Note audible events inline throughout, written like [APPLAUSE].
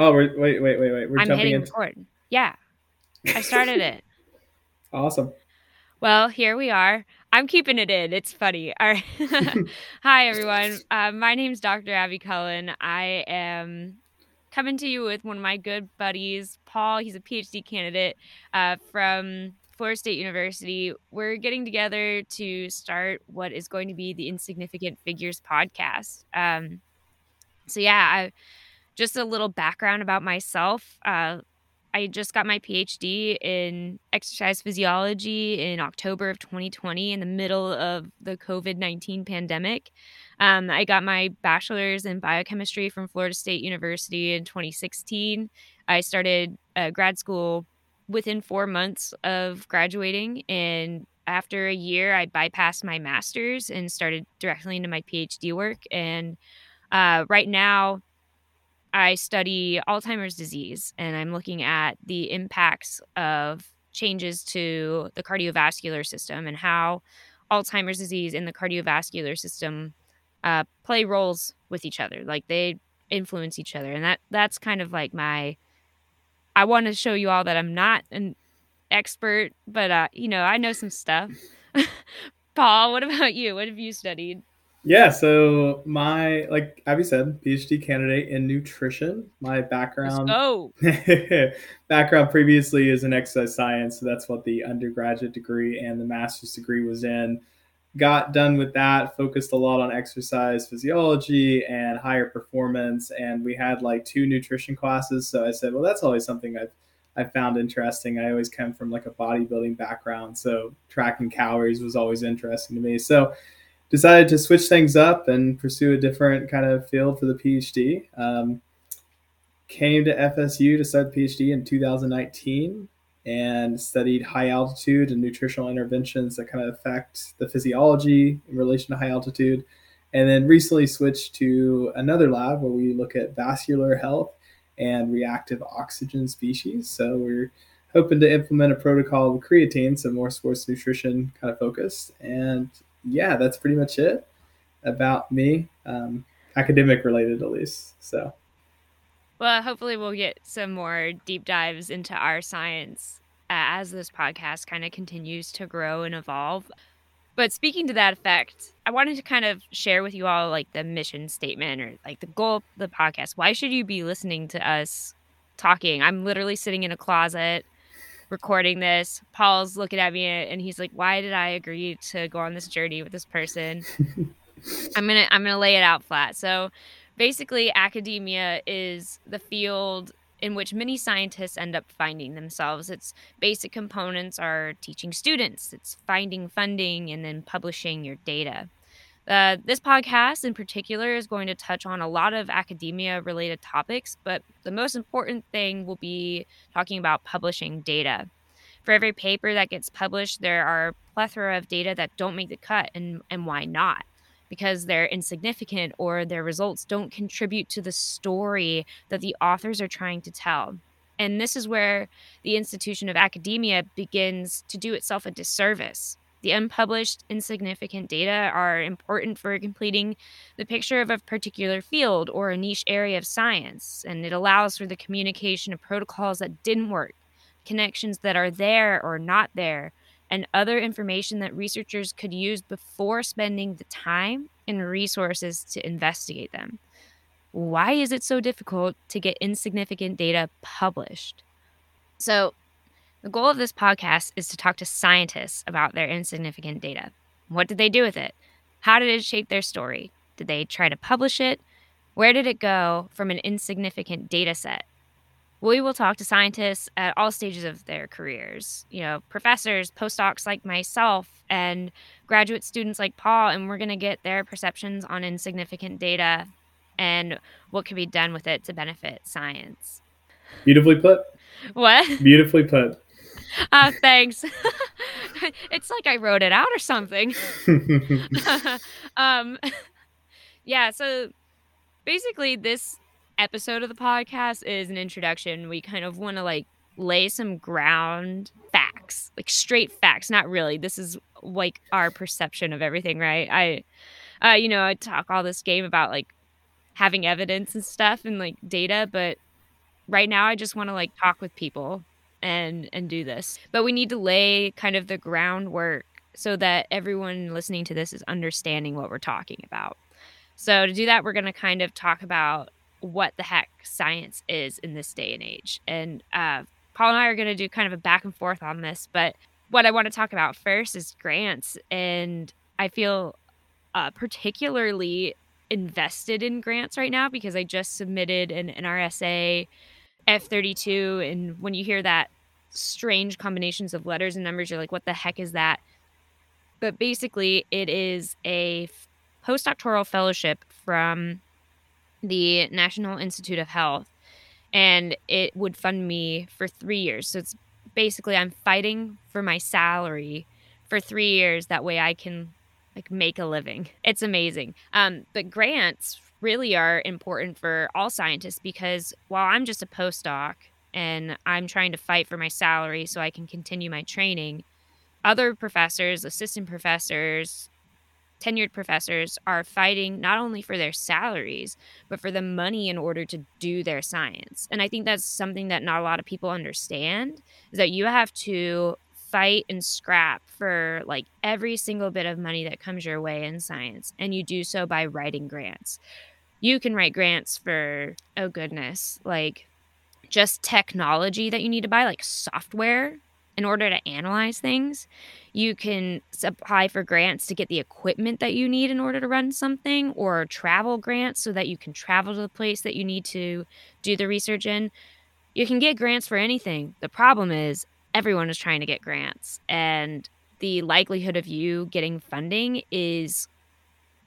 Oh, wait, wait, wait, wait, wait. We're I'm jumping hitting into. record. Yeah, I started it. [LAUGHS] Awesome. Well, here we are. I'm keeping it in. It's funny. [LAUGHS] All right. [LAUGHS] Hi, everyone. Uh, my name's Dr. Abby Cullen. I am coming to you with one of my good buddies, Paul. He's a PhD candidate uh, from Florida State University. We're getting together to start what is going to be the Insignificant Figures podcast. Um, so, yeah, I, just a little background about myself. Uh, I just got my PhD in exercise physiology in October of 2020 in the middle of the COVID 19 pandemic. Um, I got my bachelor's in biochemistry from Florida State University in 2016. I started uh, grad school within four months of graduating. And after a year, I bypassed my master's and started directly into my PhD work. And uh, right now, I study Alzheimer's disease and I'm looking at the impacts of changes to the cardiovascular system and how Alzheimer's disease and the cardiovascular system uh, play roles with each other. Like they influence each other. And that that's kind of like my I want to show you all that I'm not an expert, but uh, you know, I know some stuff. [LAUGHS] Paul, what about you? What have you studied? Yeah, so my like Abby said, PhD candidate in nutrition. My background Oh, [LAUGHS] background previously is in exercise science, so that's what the undergraduate degree and the master's degree was in. Got done with that, focused a lot on exercise physiology and higher performance, and we had like two nutrition classes. So I said, well, that's always something I've I found interesting. I always come from like a bodybuilding background, so tracking calories was always interesting to me. So decided to switch things up and pursue a different kind of field for the PhD. Um, came to FSU to start the PhD in 2019 and studied high altitude and nutritional interventions that kind of affect the physiology in relation to high altitude. And then recently switched to another lab where we look at vascular health and reactive oxygen species. So we're hoping to implement a protocol with creatine, so more sports nutrition kind of focused. And yeah, that's pretty much it about me, um, academic related at least. So, well, hopefully we'll get some more deep dives into our science uh, as this podcast kind of continues to grow and evolve. But speaking to that effect, I wanted to kind of share with you all like the mission statement or like the goal of the podcast. Why should you be listening to us talking? I'm literally sitting in a closet recording this. Paul's looking at me and he's like, "Why did I agree to go on this journey with this person?" [LAUGHS] I'm going to I'm going to lay it out flat. So, basically academia is the field in which many scientists end up finding themselves. Its basic components are teaching students, it's finding funding and then publishing your data. Uh, this podcast in particular is going to touch on a lot of academia related topics, but the most important thing will be talking about publishing data. For every paper that gets published, there are a plethora of data that don't make the cut, and, and why not? Because they're insignificant or their results don't contribute to the story that the authors are trying to tell. And this is where the institution of academia begins to do itself a disservice the unpublished, insignificant data are important for completing the picture of a particular field or a niche area of science, and it allows for the communication of protocols that didn't work, connections that are there or not there, and other information that researchers could use before spending the time and resources to investigate them. Why is it so difficult to get insignificant data published? So, the goal of this podcast is to talk to scientists about their insignificant data. What did they do with it? How did it shape their story? Did they try to publish it? Where did it go from an insignificant data set? We will talk to scientists at all stages of their careers, you know, professors, postdocs like myself, and graduate students like Paul, and we're going to get their perceptions on insignificant data and what can be done with it to benefit science. Beautifully put. What? Beautifully put. Uh, [LAUGHS] thanks. [LAUGHS] it's like I wrote it out or something. [LAUGHS] um, yeah, so basically, this episode of the podcast is an introduction. We kind of want to like lay some ground facts, like straight facts. Not really. This is like our perception of everything, right? I, uh, you know, I talk all this game about like having evidence and stuff and like data, but right now I just want to like talk with people and and do this. But we need to lay kind of the groundwork so that everyone listening to this is understanding what we're talking about. So to do that, we're going to kind of talk about what the heck science is in this day and age. And uh, Paul and I are going to do kind of a back and forth on this. But what I want to talk about first is grants. And I feel uh, particularly invested in grants right now because I just submitted an NRSA F32. And when you hear that strange combinations of letters and numbers, you're like, what the heck is that? But basically, it is a postdoctoral fellowship from the National Institute of Health. And it would fund me for three years. So it's basically I'm fighting for my salary for three years. That way I can like make a living. It's amazing. Um, but grants really are important for all scientists because while I'm just a postdoc and I'm trying to fight for my salary so I can continue my training, other professors, assistant professors, tenured professors are fighting not only for their salaries, but for the money in order to do their science. And I think that's something that not a lot of people understand is that you have to fight and scrap for like every single bit of money that comes your way in science. And you do so by writing grants. You can write grants for, oh goodness, like just technology that you need to buy, like software in order to analyze things. You can apply for grants to get the equipment that you need in order to run something, or travel grants so that you can travel to the place that you need to do the research in. You can get grants for anything. The problem is, everyone is trying to get grants and the likelihood of you getting funding is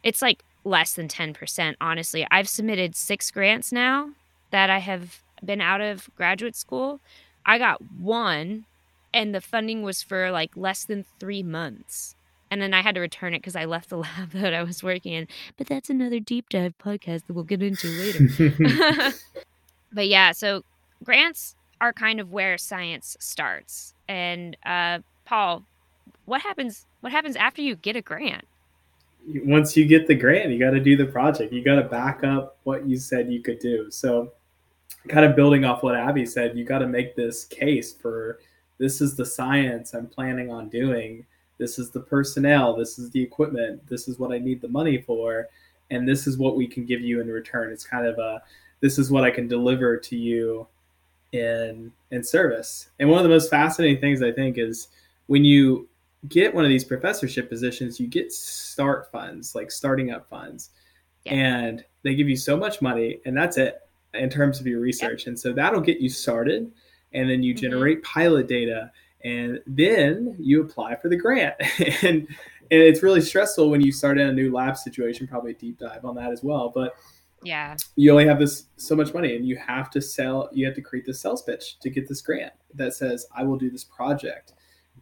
it's like less than 10% honestly i've submitted six grants now that i have been out of graduate school i got one and the funding was for like less than three months and then i had to return it because i left the [LAUGHS] lab that i was working in but that's another deep dive podcast that we'll get into later [LAUGHS] [LAUGHS] but yeah so grants are kind of where science starts. And uh, Paul, what happens? What happens after you get a grant? Once you get the grant, you got to do the project. You got to back up what you said you could do. So, kind of building off what Abby said, you got to make this case for this is the science I'm planning on doing. This is the personnel. This is the equipment. This is what I need the money for. And this is what we can give you in return. It's kind of a this is what I can deliver to you in in service. And one of the most fascinating things I think is when you get one of these professorship positions, you get start funds, like starting up funds. Yeah. And they give you so much money and that's it in terms of your research. And so that'll get you started and then you mm-hmm. generate pilot data and then you apply for the grant. [LAUGHS] and and it's really stressful when you start in a new lab situation, probably a deep dive on that as well. But yeah you only have this so much money and you have to sell you have to create this sales pitch to get this grant that says i will do this project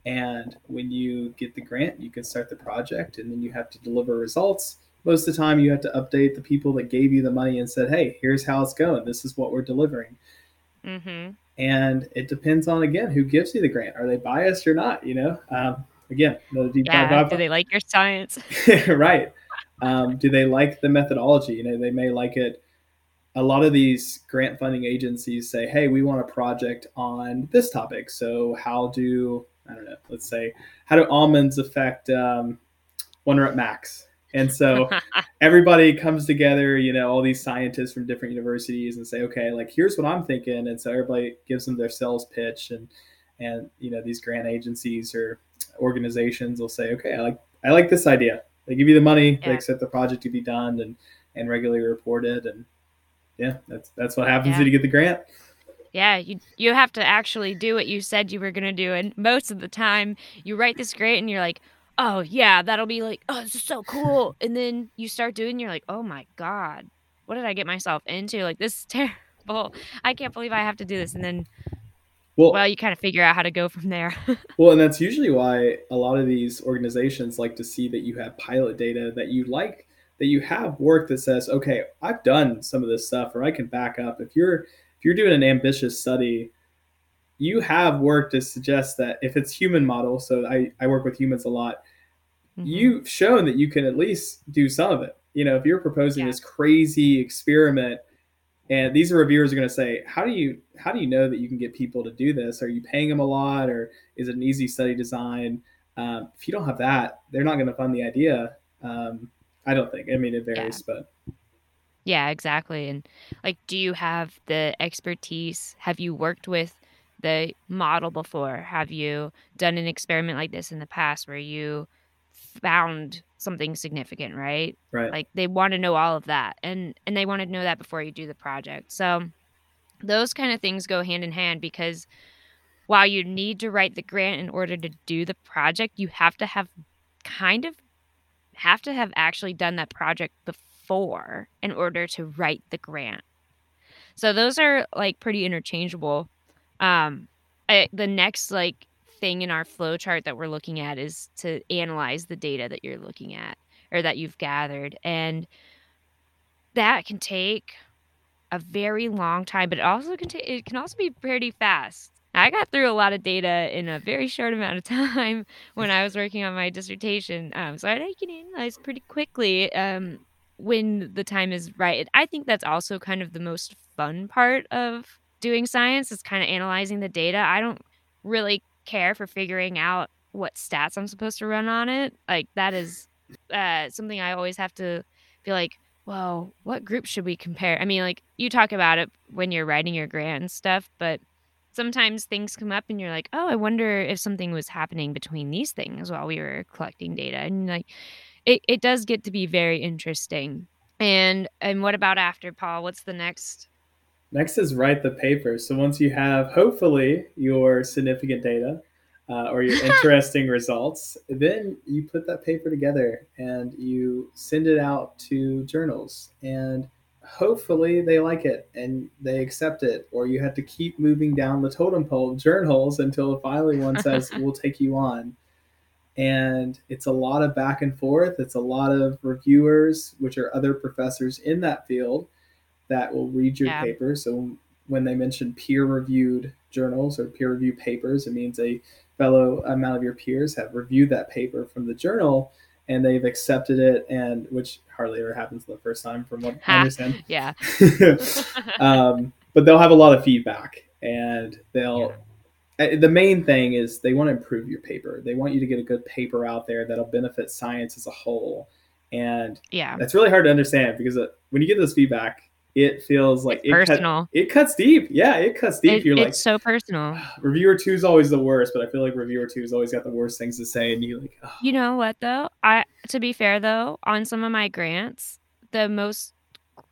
and when you get the grant you can start the project and then you have to deliver results most of the time you have to update the people that gave you the money and said hey here's how it's going this is what we're delivering mm-hmm. and it depends on again who gives you the grant are they biased or not you know um, again another deep yeah, dive do they like your science [LAUGHS] right um, do they like the methodology? You know, they may like it. A lot of these grant funding agencies say, "Hey, we want a project on this topic. So, how do I don't know? Let's say, how do almonds affect um, One-Rep Max?" And so [LAUGHS] everybody comes together, you know, all these scientists from different universities and say, okay, like here's what I'm thinking. And so everybody gives them their sales pitch and and you know, these grant agencies or organizations will say, okay, I like I like this idea. They give you the money, yeah. they accept the project to be done and and regularly reported and yeah, that's that's what happens yeah. when you get the grant. Yeah, you you have to actually do what you said you were gonna do, and most of the time you write this grant and you're like, oh yeah, that'll be like, oh, this is so cool, [LAUGHS] and then you start doing, you're like, oh my god, what did I get myself into? Like this is [LAUGHS] terrible. I can't believe I have to do this, and then well, well, you kind of figure out how to go from there. [LAUGHS] well, and that's usually why a lot of these organizations like to see that you have pilot data that you like, that you have work that says, okay, I've done some of this stuff, or I can back up. If you're if you're doing an ambitious study, you have work to suggest that if it's human model, so I, I work with humans a lot, mm-hmm. you've shown that you can at least do some of it. You know, if you're proposing yeah. this crazy experiment And these reviewers are going to say, how do you how do you know that you can get people to do this? Are you paying them a lot, or is it an easy study design? Um, if you don't have that, they're not going to fund the idea. Um, I don't think. I mean, it varies, yeah. but yeah, exactly. And like, do you have the expertise? Have you worked with the model before? Have you done an experiment like this in the past where you found something significant, right? Right. Like they want to know all of that. And and they want to know that before you do the project. So those kind of things go hand in hand because while you need to write the grant in order to do the project, you have to have kind of have to have actually done that project before in order to write the grant. So those are like pretty interchangeable. Um, I, the next like thing in our flow chart that we're looking at is to analyze the data that you're looking at or that you've gathered, and that can take a very long time, but it also can take it can also be pretty fast. I got through a lot of data in a very short amount of [LAUGHS] time when I was working on my dissertation. Um, so I can analyze pretty quickly um, when the time is right. I think that's also kind of the most fun part of doing science is kind of analyzing the data. I don't really care for figuring out what stats I'm supposed to run on it. Like that is uh, something I always have to feel like, well, what group should we compare? I mean, like you talk about it when you're writing your grant stuff, but sometimes things come up and you're like, oh, I wonder if something was happening between these things while we were collecting data. And like it, it does get to be very interesting. And and what about after Paul? What's the next? Next is write the paper. So once you have hopefully your significant data uh, or your [LAUGHS] interesting results, then you put that paper together and you send it out to journals and hopefully they like it and they accept it or you have to keep moving down the totem pole of journals until finally one says [LAUGHS] we'll take you on and it's a lot of back and forth. It's a lot of reviewers which are other professors in that field that will read your yeah. paper. So when they mention peer reviewed journals or peer reviewed papers it means a fellow amount of your peers have reviewed that paper from the journal and they've accepted it and which hardly ever happens the first time from what i understand. Yeah. [LAUGHS] Um, but they'll have a lot of feedback and they'll yeah. The main thing is they want to improve your paper they want you to get a good paper out there that'll benefit science as a whole and yeah that's really hard to understand because uh, when you get this feedback it feels like it personal. Cut, it cuts deep. Yeah, it cuts deep. It, You're it's like so personal. Reviewer two is always the worst, but I feel like reviewer two has always got the worst things to say, and you like. Oh. You know what though? I to be fair though, on some of my grants, the most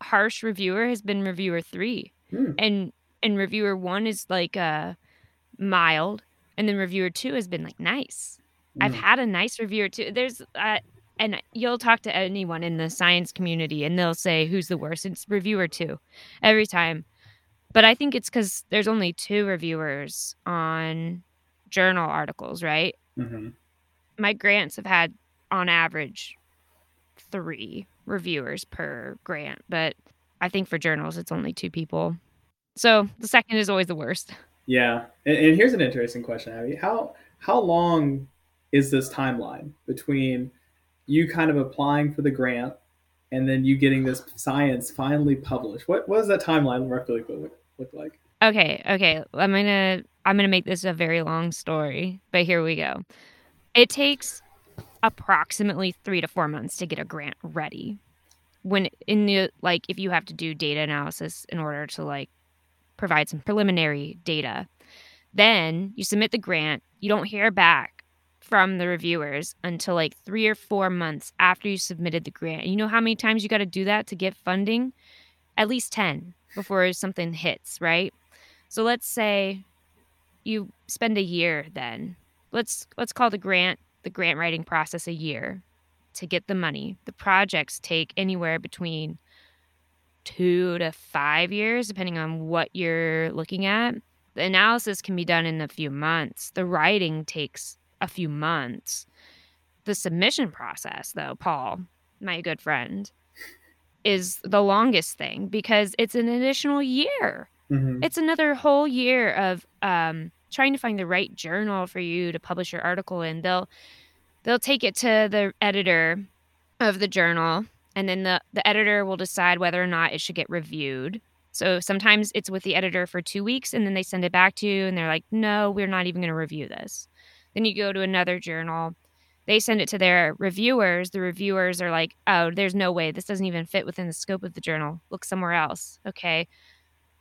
harsh reviewer has been reviewer three, hmm. and and reviewer one is like uh mild, and then reviewer two has been like nice. I've hmm. had a nice reviewer too. There's uh, and you'll talk to anyone in the science community and they'll say who's the worst. It's reviewer two every time. But I think it's because there's only two reviewers on journal articles, right? Mm-hmm. My grants have had, on average, three reviewers per grant, but I think for journals it's only two people. So the second is always the worst. [LAUGHS] Yeah, and, and here's an interesting question, Abby. How how long is this timeline between you kind of applying for the grant and then you getting this science finally published. What what does that timeline roughly look, look like? Okay, okay. I'm gonna I'm gonna make this a very long story, but here we go. It takes approximately three to four months to get a grant ready. When in the like, if you have to do data analysis in order to like provide some preliminary data, then you submit the grant. You don't hear back from the reviewers until like three or four months after you submitted the grant. You know how many times you got to do that to get funding? At least 10 before something hits, right? So let's say you spend a year then. Let's let's call the grant the grant writing process a year to get the money. The projects take anywhere between 2 to 5 years depending on what you're looking at. The analysis can be done in a few months. The writing takes a few months. The submission process, though, Paul, my good friend, is the longest thing because it's an additional year. Mm-hmm. It's another whole year of um, trying to find the right journal for you to publish your article in. They'll they'll take it to the editor of the journal, and then the the editor will decide whether or not it should get reviewed. So sometimes it's with the editor for two weeks and then they send it back to you and they're like, no, we're not even going to review this. Then you go to another journal. They send it to their reviewers. The reviewers are like, oh, there's no way. This doesn't even fit within the scope of the journal. Look somewhere else. Okay.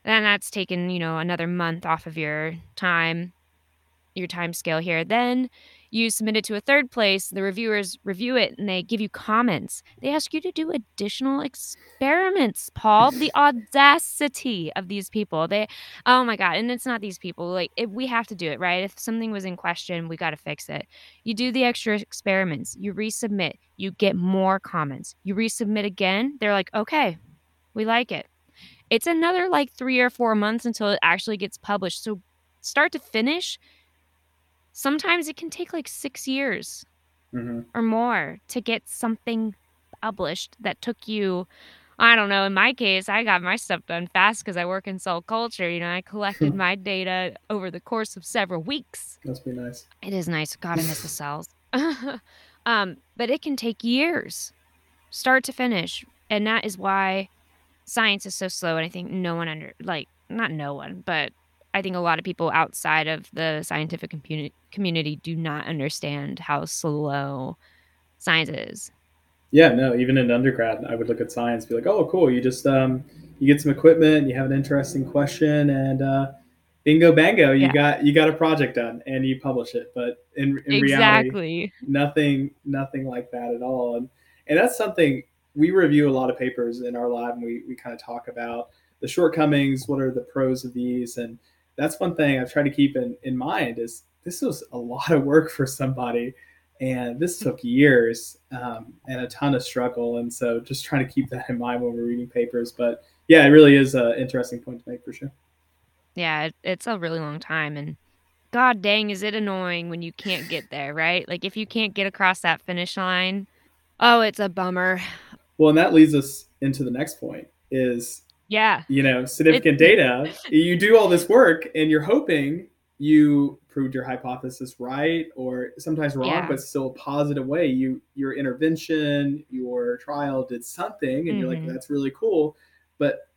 Then that's taken, you know, another month off of your time, your time scale here. Then you submit it to a third place, the reviewers review it and they give you comments. They ask you to do additional experiments, Paul. the [LAUGHS] audacity of these people. They oh my god, and it's not these people. Like if we have to do it, right? If something was in question, we got to fix it. You do the extra experiments, you resubmit, you get more comments. You resubmit again, they're like, "Okay, we like it." It's another like 3 or 4 months until it actually gets published. So start to finish, sometimes it can take like six years mm-hmm. or more to get something published that took you I don't know. In my case, I got my stuff done fast because I work in cell culture. You know, I collected [LAUGHS] my data over the course of several weeks. Must be nice. It is nice. God, I miss the [LAUGHS] cells. [LAUGHS] um, but it can take years, start to finish, and that is why science is so slow. And I think no one under like not no one, but I think a lot of people outside of the scientific community community do not understand how slow science is. Yeah, no, even in undergrad, I would look at science, be like, "Oh, cool! You just um, you get some equipment, you have an interesting question, and uh, bingo bango, you yeah. got you got a project done, and you publish it." But in, in exactly. reality, nothing nothing like that at all. And and that's something we review a lot of papers in our lab, and we we kind of talk about the shortcomings, what are the pros of these, and that's one thing I've tried to keep in, in mind is this was a lot of work for somebody and this took years um, and a ton of struggle and so just trying to keep that in mind when we're reading papers but yeah it really is an interesting point to make for sure. Yeah it's a really long time and god dang is it annoying when you can't get [SIGHS] there right? Like if you can't get across that finish line oh it's a bummer. Well and that leads us into the next point is yeah. You know, significant it, data. You do all this work and you're hoping you proved your hypothesis right or sometimes wrong yeah. but still a positive way you your intervention your trial did something and mm-hmm. you're like mm-hmm. that's really cool but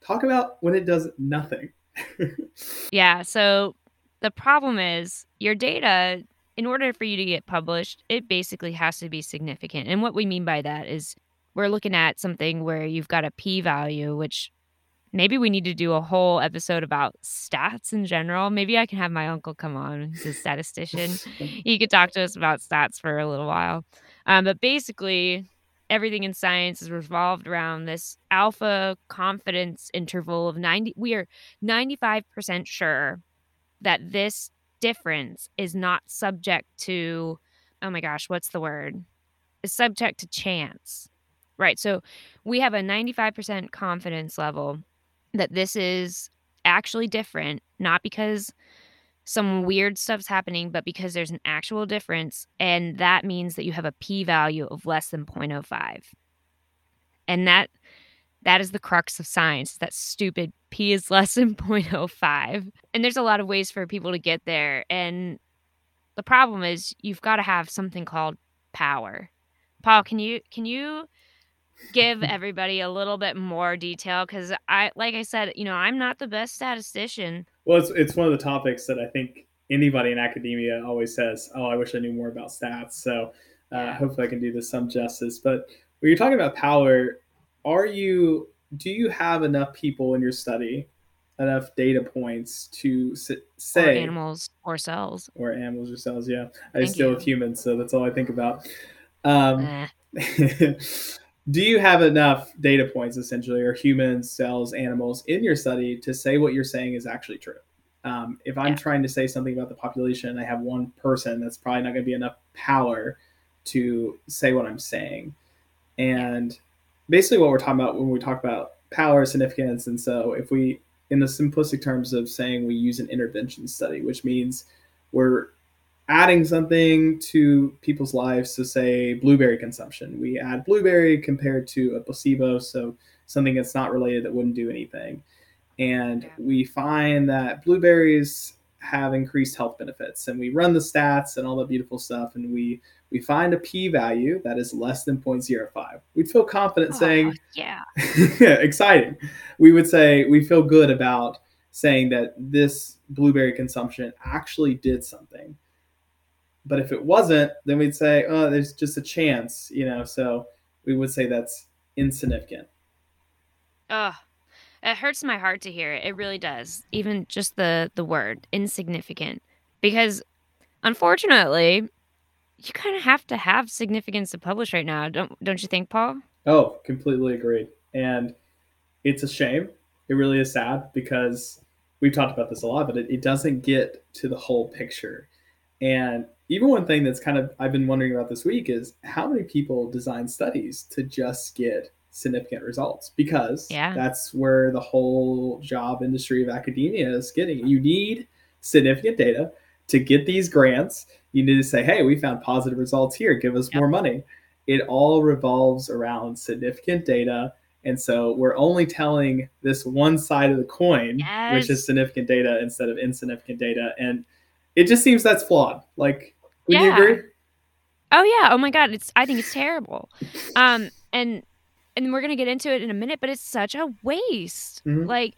talk about when it does nothing [LAUGHS] yeah so the problem is your data in order for you to get published it basically has to be significant and what we mean by that is we're looking at something where you've got a p value which maybe we need to do a whole episode about stats in general. Maybe I can have my uncle come on. He's a statistician. [LAUGHS] he could talk to us about stats for a little while. Um, but basically, everything in science is revolved around this alpha confidence interval of 90. We are 95% sure that this difference is not subject to, oh my gosh, what's the word? Is subject to chance. Right. So we have a 95% confidence level that this is actually different, not because some weird stuff's happening, but because there's an actual difference. And that means that you have a p value of less than 0.05. And that that is the crux of science. That stupid p is [LAUGHS] less than 0.05. And there's a lot of ways for people to get there. And the problem is you've got to have something called power. Paul, can you can you give everybody a little bit more detail because I, like I said, you know, I'm not the best statistician. Well, it's it's one of the topics that I think anybody in academia always says, "Oh, I wish I knew more about stats." So uh, hopefully, I can do this some justice. But when you're talking about power, are you do you have enough people in your study, enough data points to say or animals or cells or animals or cells? Yeah, I Thank deal with humans, so that's all I think about. Um, eh. [LAUGHS] [LAUGHS] do you have enough data points essentially or humans cells animals in your study to say what you're saying is actually true um, if i'm yeah. trying to say something about the population i have one person that's probably not going to be enough power to say what i'm saying and basically what we're talking about when we talk about power significance and so if we in the simplistic terms of saying we use an intervention study which means we're adding something to people's lives to say blueberry consumption. We add blueberry compared to a placebo, so something that's not related that wouldn't do anything. And we find that blueberries have increased health benefits and we run the stats and all the beautiful stuff and we we find a p value that is less than 0.05. We'd feel confident Oh, saying, yeah. [LAUGHS] exciting. We would say we feel good about saying that this blueberry consumption actually did something. But if it wasn't, then we'd say, oh, there's just a chance, you know. So we would say that's insignificant. Ugh. It hurts my heart to hear it. It really does. Even just the the word insignificant. Because unfortunately, you kind of have to have significance to publish right now. Don't don't you think, Paul? Oh, completely agreed. And it's a shame. It really is sad because we've talked about this a lot, but it, it doesn't get to the whole picture. And even one thing that's kind of I've been wondering about this week is how many people design studies to just get significant results because Yeah. that's where the whole job industry of academia is getting. You need significant data to get these grants. You need to say, hey, we found positive results here, give us Yep. more money. It all revolves around significant data. And so we're only telling this one side of the coin, which is significant data instead of insignificant data. And it just seems that's flawed. Like, would you agree? Oh yeah. Oh my god. It's I think it's terrible. Um and and we're gonna get into it in a minute, but it's such a waste. Mhm. Like,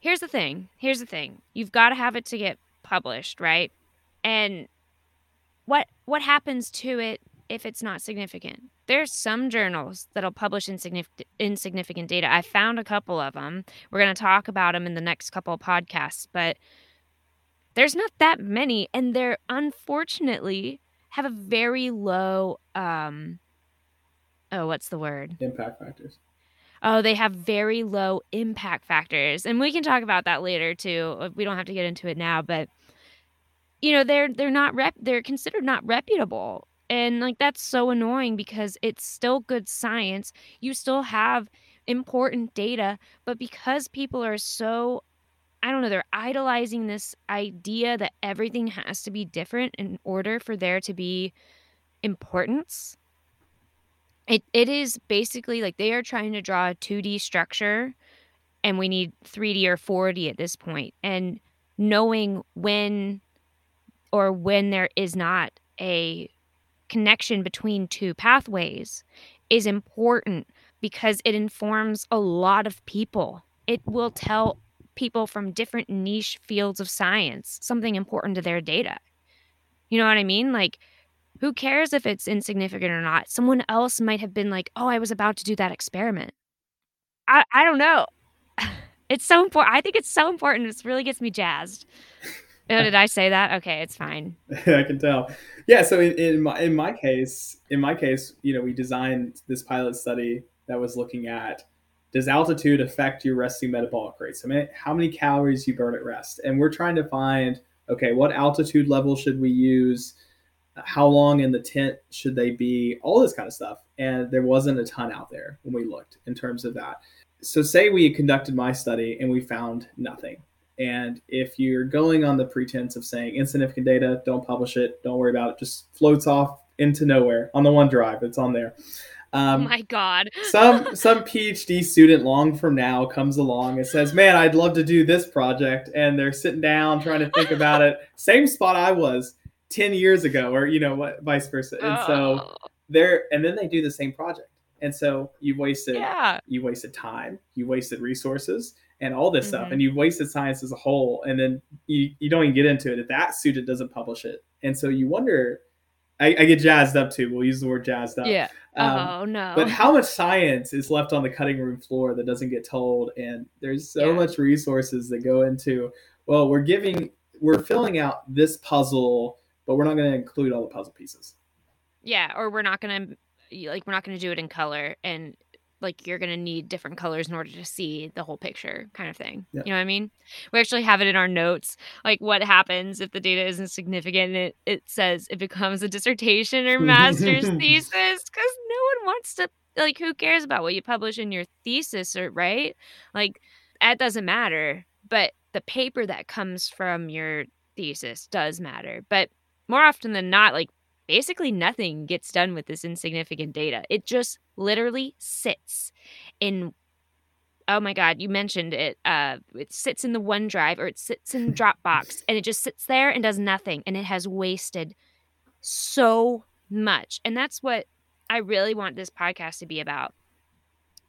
here's the thing. Here's the thing. You've got to have it to get published, right? And what what happens to it if it's not significant? There's some journals that'll publish insignificant insignificant data. I found a couple of them. We're gonna talk about them in the next couple of podcasts, but there's not that many, and they're unfortunately have a very low um oh what's the word Impact factors. oh they have very low impact factors and we can talk about that later too we don't have to get into it now but you know they're they're not rep they're considered not reputable and like that's so annoying because it's still good science you still have important data but because people are so I don't know, they're idolizing this idea that everything has to be different in order for there to be importance. It it is basically like they are trying to draw a 2D structure and we need 3D or 4D at this point. And knowing when or when there is not a connection between two pathways is important because it informs a lot of people. It will tell people from different niche fields of science something important to their data. You know what I mean? Like, who cares if it's insignificant or not? Someone else might have been like, oh, I was about to do that experiment. I, I don't know. [LAUGHS] It's so important. I think it's so important. It really gets me jazzed. Oh, did I say that? Okay, it's fine. [LAUGHS] I can tell. Yeah. So in, in my in my case, in my case, you know, we designed this pilot study that was looking at does altitude affect your resting metabolic rates? I mean, how many calories you burn at rest? And we're trying to find okay, what altitude level should we use? How long in the tent should they be? All this kind of stuff. And there wasn't a ton out there when we looked in terms of that. So say we conducted my study and we found nothing. And if you're going on the pretense of saying insignificant data, don't publish it, don't worry about it, just floats off into nowhere on the OneDrive. It's on there. Oh Um, my God. some [LAUGHS] some PhD student long from now comes along and says, "Man, I'd love to do this project," and they're sitting down trying to think about it. [LAUGHS] Same spot I was ten years ago, or you know what, vice versa. And so Oh, they're and then they do the same project, and so you wasted yeah. you wasted time, you wasted resources, and all this stuff, Mhm. and you wasted science as a whole, and then you, you don't even get into it if that student doesn't publish it, and so you wonder. I, I get jazzed up too. We'll use the word jazzed up. Yeah. Um, oh no. but how much science is left on the cutting room floor that doesn't get told? And there's so Yeah. much resources that go into. Well, we're giving, we're filling out this puzzle, but we're not going to include all the puzzle pieces. Yeah, or we're not gonna like we're not gonna do it in color, and like you're gonna need different colors in order to see the whole picture, kind of thing. Yeah. You know what I mean? We actually have it in our notes, like what happens if the data isn't significant. And it it says it becomes a dissertation or [LAUGHS] master's thesis because no one wants to like who cares about what you publish in your thesis or right? Like that doesn't matter, but the paper that comes from your thesis does matter. But more often than not, like basically nothing gets done with this insignificant data. It just literally sits in oh my god, you mentioned it. Uh it sits in the OneDrive or it sits in [LAUGHS] Dropbox and it just sits there and does nothing and it has wasted so much. And that's what I really want this podcast to be about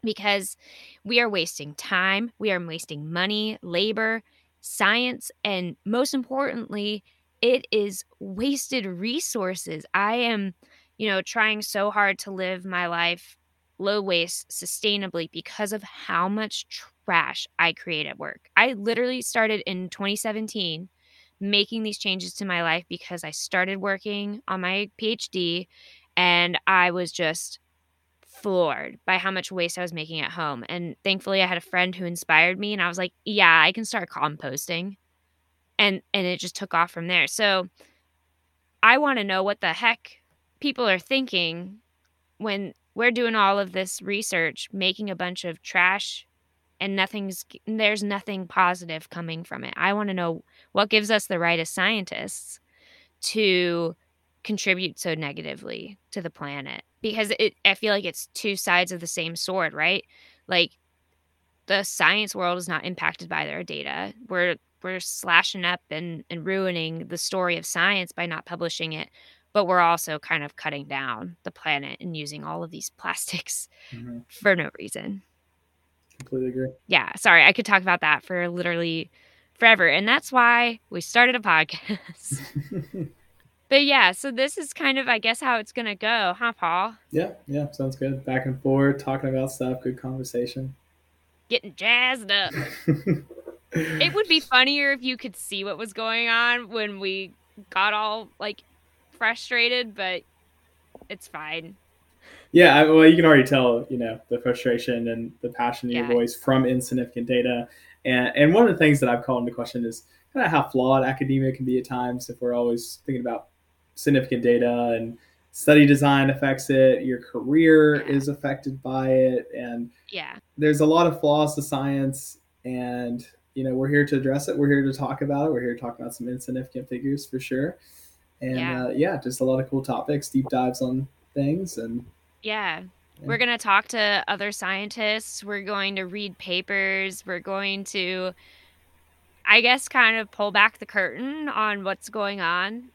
because we are wasting time, we are wasting money, labor, science, and most importantly, it is wasted resources. I am, you know, trying so hard to live my life low waste sustainably because of how much trash I create at work. I literally started in 2017 making these changes to my life because I started working on my PhD and I was just floored by how much waste I was making at home. And thankfully I had a friend who inspired me and I was like, yeah, I can start composting. And and it just took off from there. So I want to know what the heck people are thinking when we're doing all of this research, making a bunch of trash and nothing's there's nothing positive coming from it. I want to know what gives us the right as scientists to contribute so negatively to the planet because it I feel like it's two sides of the same sword, right? Like the science world is not impacted by their data. We're we're slashing up and, and ruining the story of science by not publishing it but we're also kind of cutting down the planet and using all of these [LAUGHS] plastics mm-hmm. for no reason. Completely agree. Yeah, sorry, I could talk about that for literally forever, and that's why we started a podcast. [LAUGHS] [LAUGHS] but yeah, so this is kind of, I guess, how it's gonna go, huh, Paul? Yeah, yeah, sounds good. Back and forth, talking about stuff, good conversation. Getting jazzed up. It would be funnier if you could see what was going on when we got all like frustrated, but it's fine. Yeah, well, you can already tell, you know, the frustration and the passion in yeah. your voice from insignificant data. And and one of the things that I've called into question is kind of how flawed academia can be at times if we're always thinking about significant data and study design affects it, your career yeah. is affected by it, and yeah, there's a lot of flaws to science, and you know, we're here to address it. We're here to talk about it. We're here to talk about some insignificant figures for sure and yeah. Uh, yeah, just a lot of cool topics, deep dives on things, and yeah. yeah. We're going to talk to other scientists. We're going to read papers. We're going to, I guess, kind of pull back the curtain on what's going on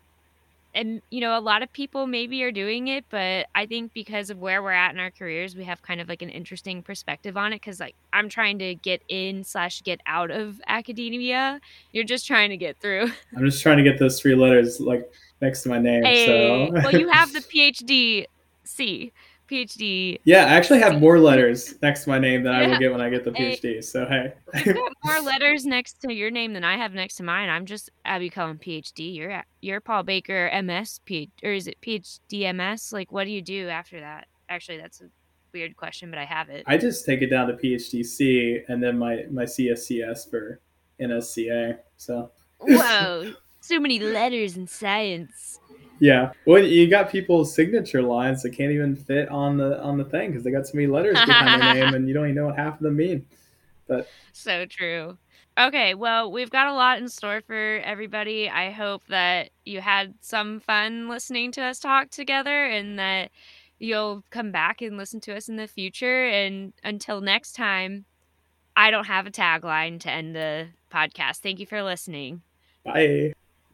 and you know a lot of people maybe are doing it but i think because of where we're at in our careers we have kind of like an interesting perspective on it because like i'm trying to get in slash get out of academia. You're just trying to get through. [LAUGHS] I'm just trying to get those three letters like next to my name hey, so well you have the [LAUGHS] phd c PhD. Yeah, I actually have more letters next to my name than yeah. I will get when I get the PhD. Hey, so hey, [LAUGHS] more letters next to your name than I have next to mine. I'm just Abby Cullen PhD. You're you're Paul Baker MS P or is it PhD MS? Like, what do you do after that? Actually, that's a weird question, but I have it. I just take it down to PhD C and then my my CSCS for NSCA. So. [LAUGHS] Whoa! so many letters in science. Yeah. Well, you got people's signature lines that can't even fit on the on the thing because they got so many letters behind their [LAUGHS] name, and you don't even know what half of them mean. But so true. Okay, well, we've got a lot in store for everybody. I hope that you had some fun listening to us talk together and that you'll come back and listen to us in the future. And until next time, I don't have a tagline to end the podcast. Thank you for listening. Bye.